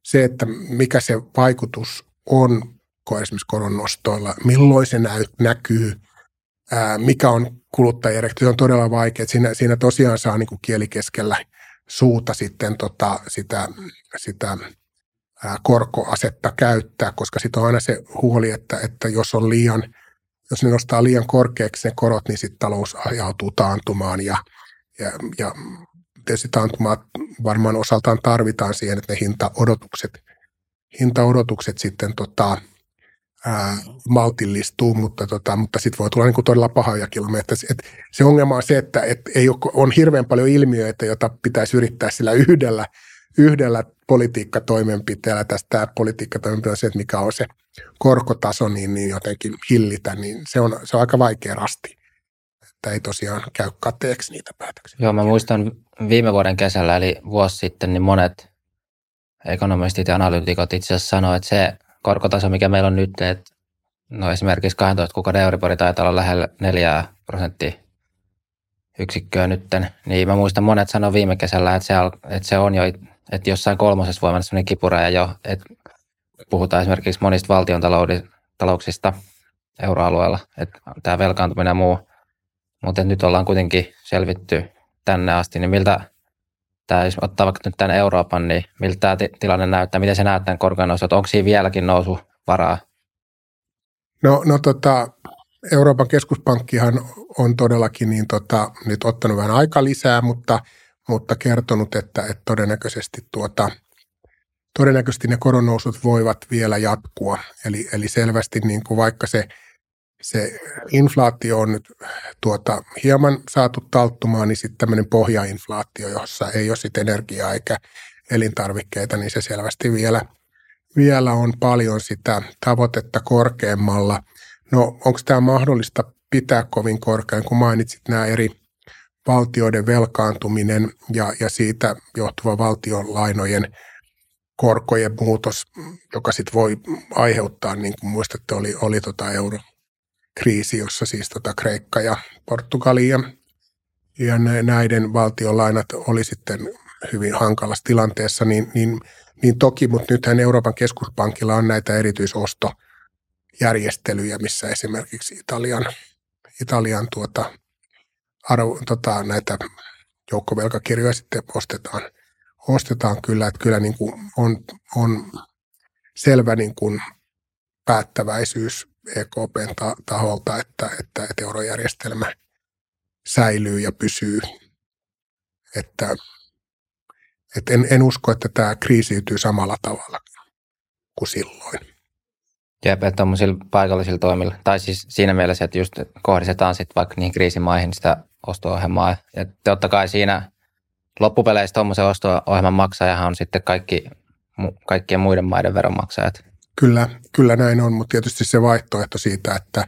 se, että mikä se vaikutus on esimerkiksi koronnostoilla, milloin se näkyy, mikä on kuluttajien se on todella vaikea. Siinä, siinä tosiaan saa niin kuin suuta sitten tota, sitä, sitä korkoasetta käyttää, koska sitten on aina se huoli, että, että jos on liian, jos ne nostaa liian korkeaksi ne korot, niin sitten talous ajautuu taantumaan ja, ja, ja tietysti taantumaa varmaan osaltaan tarvitaan siihen, että ne hintaodotukset, hintaodotukset sitten tota, ää, maltillistuu, mutta, tota, mutta sitten voi tulla niin kuin todella pahoja kilometrejä. Se ongelma on se, että et ei ole, on hirveän paljon ilmiöitä, joita pitäisi yrittää sillä yhdellä, yhdellä politiikkatoimenpiteellä. Tästä politiikkatoimenpiteellä on se, että mikä on se korkotaso, niin, niin jotenkin hillitä, niin se on, se on aika vaikea rasti. Että ei tosiaan käy kateeksi niitä päätöksiä. Joo, mä muistan viime vuoden kesällä, eli vuosi sitten, niin monet ekonomistit ja analyytikot itse asiassa sanoivat, että se korkotaso, mikä meillä on nyt, että no esimerkiksi 12 kuukauden Euribori taitaa olla lähellä 4 prosenttia yksikköä nytten, niin mä muistan monet sanoivat viime kesällä, että se, että se on jo, että jossain kolmosessa voi mennä sellainen kipuraja jo, että puhutaan esimerkiksi monista valtion talouksista euroalueella, että tämä velkaantuminen ja muu, mutta nyt ollaan kuitenkin selvitty tänne asti, niin miltä tämä, jos ottaa vaikka nyt tämän Euroopan, niin miltä tämä tilanne näyttää, miten se näyttää korkean nousu, onko siinä vieläkin nousu varaa? No, no tota, Euroopan keskuspankkihan on todellakin niin tota, nyt ottanut vähän aika lisää, mutta, mutta kertonut, että, että todennäköisesti, tuota, todennäköisesti ne koronousut voivat vielä jatkua. Eli, eli selvästi niin kuin vaikka se, se inflaatio on nyt tuota, hieman saatu talttumaan, niin sitten tämmöinen pohjainflaatio, jossa ei ole sitten energiaa eikä elintarvikkeita, niin se selvästi vielä, vielä on paljon sitä tavoitetta korkeammalla – No onko tämä mahdollista pitää kovin korkean, kun mainitsit nämä eri valtioiden velkaantuminen ja, ja siitä johtuva valtion lainojen korkojen muutos, joka sitten voi aiheuttaa, niin kuin muistatte, oli, oli tota eurokriisi, jossa siis tota Kreikka ja Portugali ja, ja näiden valtion lainat oli sitten hyvin hankalassa tilanteessa, niin, niin, niin toki, mutta nythän Euroopan keskuspankilla on näitä erityisosto- järjestelyjä, missä esimerkiksi Italian, Italian tuota, arvo, tota, näitä joukkovelkakirjoja sitten ostetaan, ostetaan kyllä, että kyllä niin kuin on, on selvä niin kuin päättäväisyys EKPn taholta, että, että, että eurojärjestelmä säilyy ja pysyy. Että, että en, en usko, että tämä kriisiytyy samalla tavalla kuin silloin. Jep, että tuommoisilla paikallisilla toimilla, tai siis siinä mielessä, että just kohdistetaan sitten vaikka niihin kriisimaihin sitä osto-ohjelmaa. Ja totta kai siinä loppupeleissä tuommoisen osto-ohjelman maksajahan on sitten kaikki, kaikkien muiden maiden veronmaksajat. Kyllä, kyllä näin on, mutta tietysti se vaihtoehto siitä, että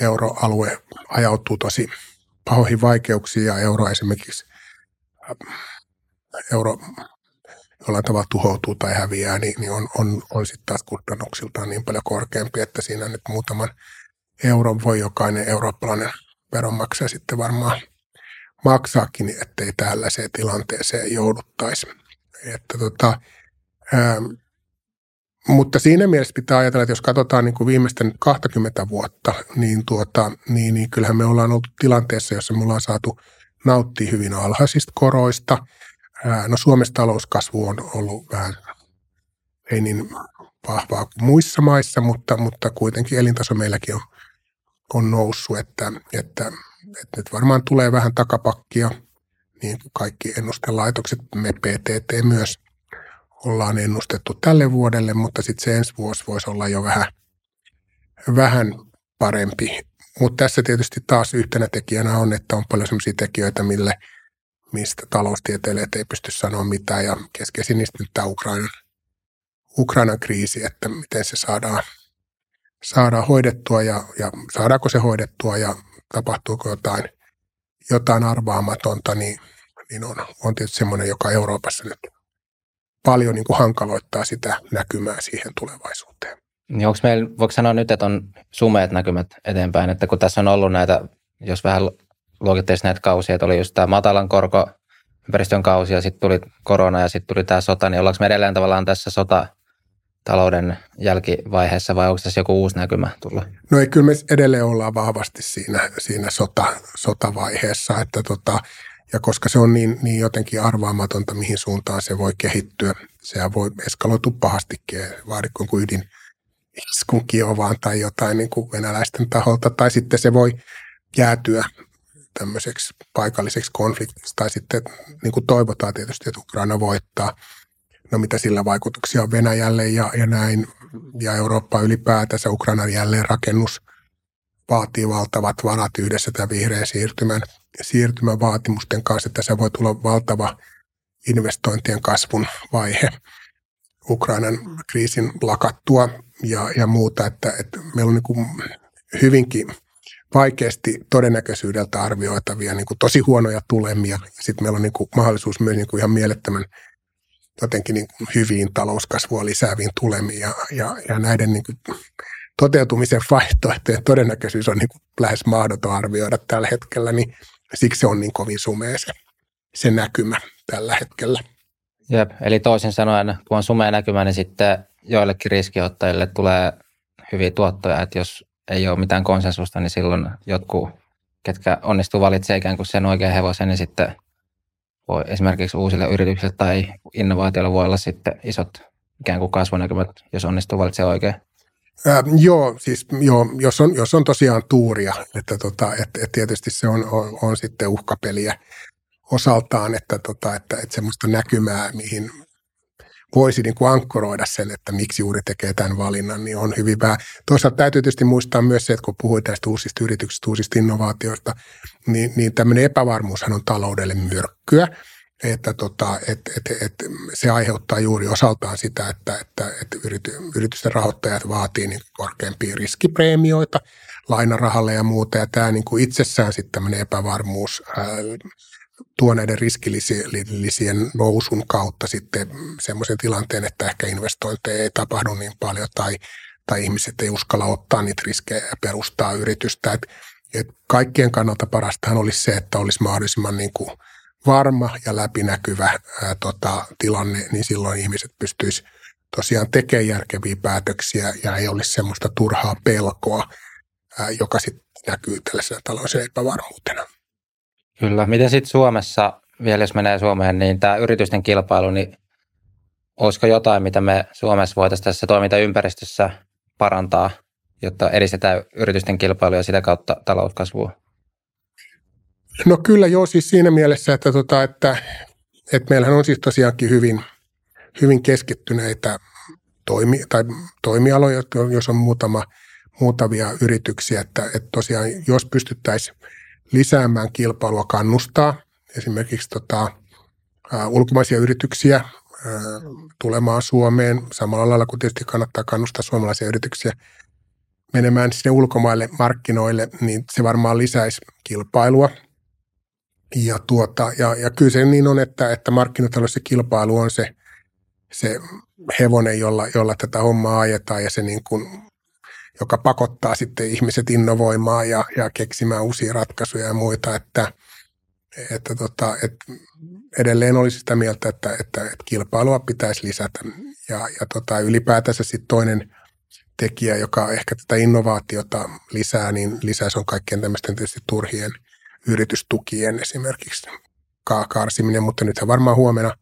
euroalue ajautuu tosi pahoihin vaikeuksiin ja euro esimerkiksi euro jollain tavalla tuhoutuu tai häviää, niin, niin on, on, on sitten taas kustannuksiltaan niin paljon korkeampi, että siinä nyt muutaman euron voi jokainen eurooppalainen veronmaksaja sitten varmaan maksaakin, ettei tällaiseen tilanteeseen jouduttaisi. Että tota, ää, mutta siinä mielessä pitää ajatella, että jos katsotaan niin kuin viimeisten 20 vuotta, niin, tuota, niin, niin kyllähän me ollaan oltu tilanteessa, jossa me ollaan saatu nauttia hyvin alhaisista koroista – No Suomessa talouskasvu on ollut vähän ei niin vahvaa kuin muissa maissa, mutta, mutta kuitenkin elintaso meilläkin on, on noussut, että, että, että nyt varmaan tulee vähän takapakkia, niin kuin kaikki ennustelaitokset, me PTT myös ollaan ennustettu tälle vuodelle, mutta sitten se ensi vuosi voisi olla jo vähän, vähän parempi. Mutta tässä tietysti taas yhtenä tekijänä on, että on paljon sellaisia tekijöitä, mille – mistä taloustieteilijät ei pysty sanoa mitään ja keskeisin niistä nyt tämä Ukrainan, Ukrainan kriisi, että miten se saadaan, saadaan hoidettua ja, ja saadaanko se hoidettua ja tapahtuuko jotain, jotain arvaamatonta, niin, niin on, on tietysti semmoinen, joka Euroopassa nyt paljon niin kuin hankaloittaa sitä näkymää siihen tulevaisuuteen. Niin onko meillä, voiko sanoa nyt, että on sumeet näkymät eteenpäin, että kun tässä on ollut näitä, jos vähän luokitteisi näitä kausia, että oli just tämä matalan korko ympäristön kausi ja sitten tuli korona ja sitten tuli tämä sota, niin ollaanko me edelleen tavallaan tässä sota talouden jälkivaiheessa vai onko tässä joku uusi näkymä tullut? No ei, kyllä me edelleen ollaan vahvasti siinä, siinä sota, sotavaiheessa, että tota, ja koska se on niin, niin jotenkin arvaamatonta, mihin suuntaan se voi kehittyä, sehän voi eskaloitua pahastikin, vaadikko kuin ydin iskun Kiovaan tai jotain niin kuin venäläisten taholta, tai sitten se voi jäätyä tämmöiseksi paikalliseksi konfliktiksi, tai sitten niin kuin toivotaan tietysti, että Ukraina voittaa. No mitä sillä vaikutuksia on Venäjälle ja, ja näin, ja Eurooppa ylipäätänsä, Ukrainan jälleenrakennus vaatii valtavat varat yhdessä tämän vihreän siirtymän, siirtymän vaatimusten kanssa, että se voi tulla valtava investointien kasvun vaihe Ukrainan kriisin lakattua ja, ja muuta, että, että meillä on niin kuin hyvinkin vaikeasti todennäköisyydeltä arvioitavia niin kuin tosi huonoja tulemia. Sitten meillä on niin kuin mahdollisuus myös niin kuin ihan mielettömän jotenkin niin kuin hyviin talouskasvua lisääviin tulemiin. Ja, ja, ja näiden niin kuin toteutumisen vaihtoehtojen todennäköisyys on niin kuin lähes mahdoton arvioida tällä hetkellä, niin siksi se on niin kovin sumea se, se näkymä tällä hetkellä. Jep, eli toisin sanoen, kun on sumea näkymä, niin sitten joillekin riskiottajille tulee hyviä tuottoja, että jos ei ole mitään konsensusta, niin silloin jotkut, ketkä onnistuu valitsemaan ikään kuin sen oikean hevosen, niin sitten voi esimerkiksi uusille yrityksille tai innovaatioille voi olla sitten isot ikään kuin kasvunäkymät, jos onnistuu valitsemaan oikein. Äh, joo, siis joo, jos, on, jos on tosiaan tuuria, että tota, et, et tietysti se on, on, on sitten uhkapeliä osaltaan, että, tota, että, että semmoista näkymää, mihin voisi niin kuin ankkoroida sen, että miksi juuri tekee tämän valinnan, niin on hyvin vähän. Toisaalta täytyy tietysti muistaa myös se, että kun puhuit näistä uusista yrityksistä, uusista innovaatioista, niin, niin tämmöinen epävarmuushan on taloudelle myrkkyä että, tota, et, et, et, se aiheuttaa juuri osaltaan sitä, että, että, että yrity, yritysten rahoittajat vaatii niin korkeampia riskipreemioita lainarahalle ja muuta. Ja tämä niin kuin itsessään sitten epävarmuus ää, tuo näiden riskilisien nousun kautta sitten semmoisen tilanteen, että ehkä investointeja ei tapahdu niin paljon tai, tai ihmiset ei uskalla ottaa niitä riskejä ja perustaa yritystä. Et, et kaikkien kannalta parastahan olisi se, että olisi mahdollisimman niin kuin – varma ja läpinäkyvä ää, tota, tilanne, niin silloin ihmiset pystyisivät tosiaan tekemään järkeviä päätöksiä ja ei olisi semmoista turhaa pelkoa, ää, joka sitten näkyy tällaisena taloudellisen epävarmuutena. Kyllä. Miten sitten Suomessa, vielä jos menee Suomeen, niin tämä yritysten kilpailu, niin olisiko jotain, mitä me Suomessa voitaisiin tässä toimintaympäristössä parantaa, jotta edistetään yritysten kilpailua ja sitä kautta talouskasvua? No kyllä joo, siis siinä mielessä, että, tota, että, että meillähän on siis tosiaankin hyvin, hyvin keskittyneitä toimi, tai toimialoja, jos on muutama, muutamia yrityksiä, että, että tosiaan jos pystyttäisiin lisäämään kilpailua kannustaa, esimerkiksi tota, ulkomaisia yrityksiä tulemaan Suomeen, samalla lailla kuin tietysti kannattaa kannustaa suomalaisia yrityksiä menemään sinne ulkomaille markkinoille, niin se varmaan lisäisi kilpailua – ja, tuota, ja, ja kyllä se niin on, että, että markkinataloudessa kilpailu on se, se hevonen, jolla, jolla tätä hommaa ajetaan ja se niin kuin, joka pakottaa sitten ihmiset innovoimaan ja, ja keksimään uusia ratkaisuja ja muita, että, että, tota, että edelleen olisi sitä mieltä, että, että, että kilpailua pitäisi lisätä. Ja, ja tota, ylipäätänsä sitten toinen tekijä, joka ehkä tätä innovaatiota lisää, niin lisäisi on kaikkien tämmöisten tietysti turhien – yritystukien esimerkiksi karsiminen, mutta nythän varmaan huomenna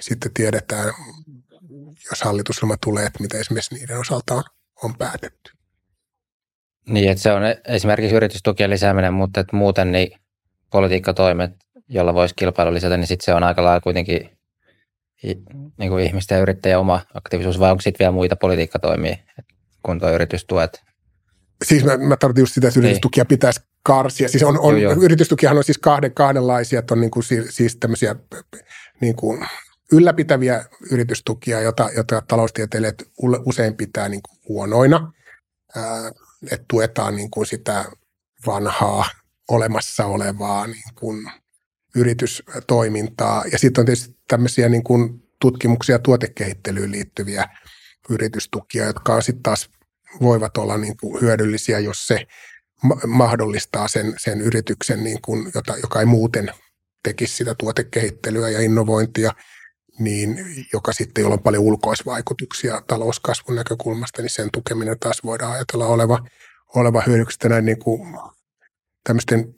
sitten tiedetään, jos hallitusohjelma tulee, että mitä esimerkiksi niiden osalta on, on päätetty. Niin, että se on esimerkiksi yritystukien lisääminen, mutta että muuten niin politiikkatoimet, jolla voisi kilpailu lisätä, niin sitten se on aika lailla kuitenkin niin kuin ihmisten ja yrittäjän oma aktiivisuus, vai onko sitten vielä muita politiikkatoimia, kun tuo yritystuet? Siis mä, mä tarkoitan just sitä, että niin. yritystukia pitäisi karsia. Siis on, on, joo, joo. yritystukihan on siis kahden, kahdenlaisia, että on niin kuin siis tämmöisiä niin kuin ylläpitäviä yritystukia, jota, jota taloustieteilijät usein pitää niin kuin huonoina, että tuetaan niin kuin sitä vanhaa olemassa olevaa niin kuin yritystoimintaa. Ja sitten on tietysti tämmöisiä niin kuin tutkimuksia ja tuotekehittelyyn liittyviä yritystukia, jotka sitten taas voivat olla niin kuin hyödyllisiä, jos se mahdollistaa sen, sen yrityksen, niin kuin, jota, joka ei muuten tekisi sitä tuotekehittelyä ja innovointia, niin joka sitten, jolla on paljon ulkoisvaikutuksia talouskasvun näkökulmasta, niin sen tukeminen taas voidaan ajatella oleva, oleva hyödyksi näin niin kuin tämmöisten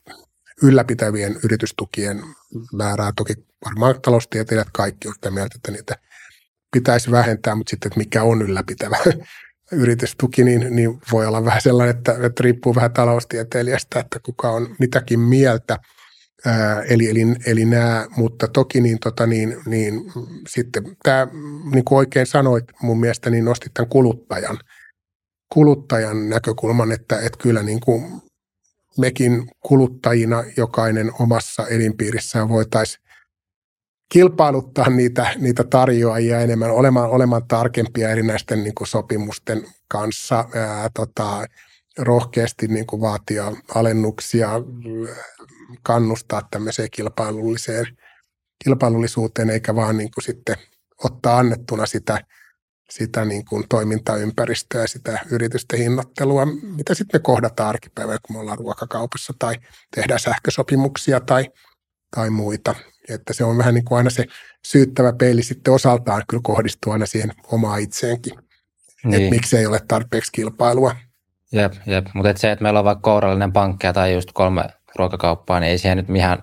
ylläpitävien yritystukien määrää. Toki varmaan taloustieteilijät kaikki ovat mieltä, että niitä pitäisi vähentää, mutta sitten, että mikä on ylläpitävä yritystuki, niin, niin voi olla vähän sellainen, että, että riippuu vähän taloustieteilijästä, että kuka on mitäkin mieltä. Ää, eli, eli, eli nämä, mutta toki niin, tota, niin, niin sitten tämä, niin kuin oikein sanoit mun mielestä, niin nostit tämän kuluttajan, kuluttajan näkökulman, että, että kyllä niin kuin mekin kuluttajina jokainen omassa elinpiirissään voitaisiin kilpailuttaa niitä, niitä tarjoajia enemmän, olemaan, olemaan tarkempia erinäisten niin kuin sopimusten kanssa, ää, tota, rohkeasti niin kuin vaatia alennuksia, kannustaa tämmöiseen kilpailulliseen, kilpailullisuuteen, eikä vaan niin kuin sitten ottaa annettuna sitä, sitä niin kuin toimintaympäristöä, sitä yritysten hinnoittelua, mitä sitten me kohdataan arkipäivänä, kun me ollaan ruokakaupassa tai tehdään sähkösopimuksia tai, tai muita. Että se on vähän niin kuin aina se syyttävä peili sitten osaltaan kyllä kohdistuu aina siihen omaa itseenkin. Niin. Että miksi ei ole tarpeeksi kilpailua. Jep, jep. mutta et se, että meillä on vaikka kourallinen pankki tai just kolme ruokakauppaa, niin ei siihen nyt ihan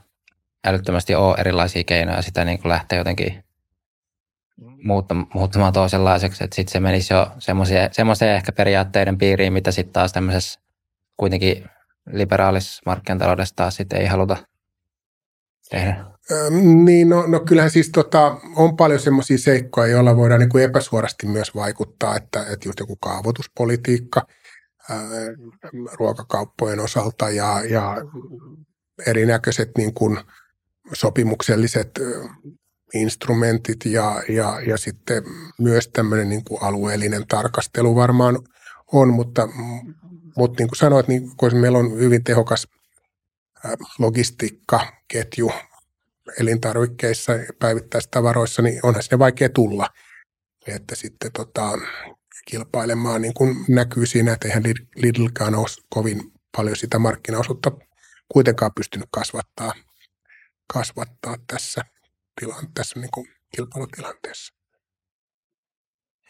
älyttömästi ole erilaisia keinoja sitä niin kuin lähteä jotenkin muuttumaan toisenlaiseksi, että sitten se menisi jo semmoiseen ehkä periaatteiden piiriin, mitä sitten taas tämmöisessä kuitenkin liberaalis markkinataloudessa taas sitten ei haluta tehdä. Niin, no, no kyllähän siis tota, on paljon semmoisia seikkoja, joilla voidaan niin kuin epäsuorasti myös vaikuttaa, että, että just joku kaavoituspolitiikka ää, ruokakauppojen osalta ja, ja erinäköiset niin kuin sopimukselliset instrumentit ja, ja, ja sitten myös tämmöinen niin kuin alueellinen tarkastelu varmaan on, mutta, mutta niin kuin sanoit, niin kun meillä on hyvin tehokas logistiikkaketju elintarvikkeissa ja päivittäistavaroissa, niin onhan se vaikea tulla. Että sitten tota, kilpailemaan niin kuin näkyy siinä, että eihän Lidlkaan ole kovin paljon sitä markkinaosuutta kuitenkaan pystynyt kasvattaa, kasvattaa tässä, tilan, tässä niin kuin kilpailutilanteessa.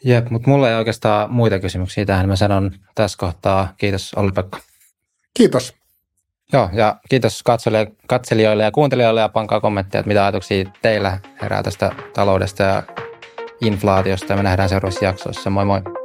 Jep, mutta mulla ei oikeastaan muita kysymyksiä tähän. Mä sanon tässä kohtaa kiitos Olli-Pekka. Kiitos. Joo, ja kiitos katselijoille ja kuuntelijoille ja pankaa kommentteja, että mitä ajatuksia teillä herää tästä taloudesta ja inflaatiosta. Ja me nähdään seuraavassa jaksossa. Moi moi!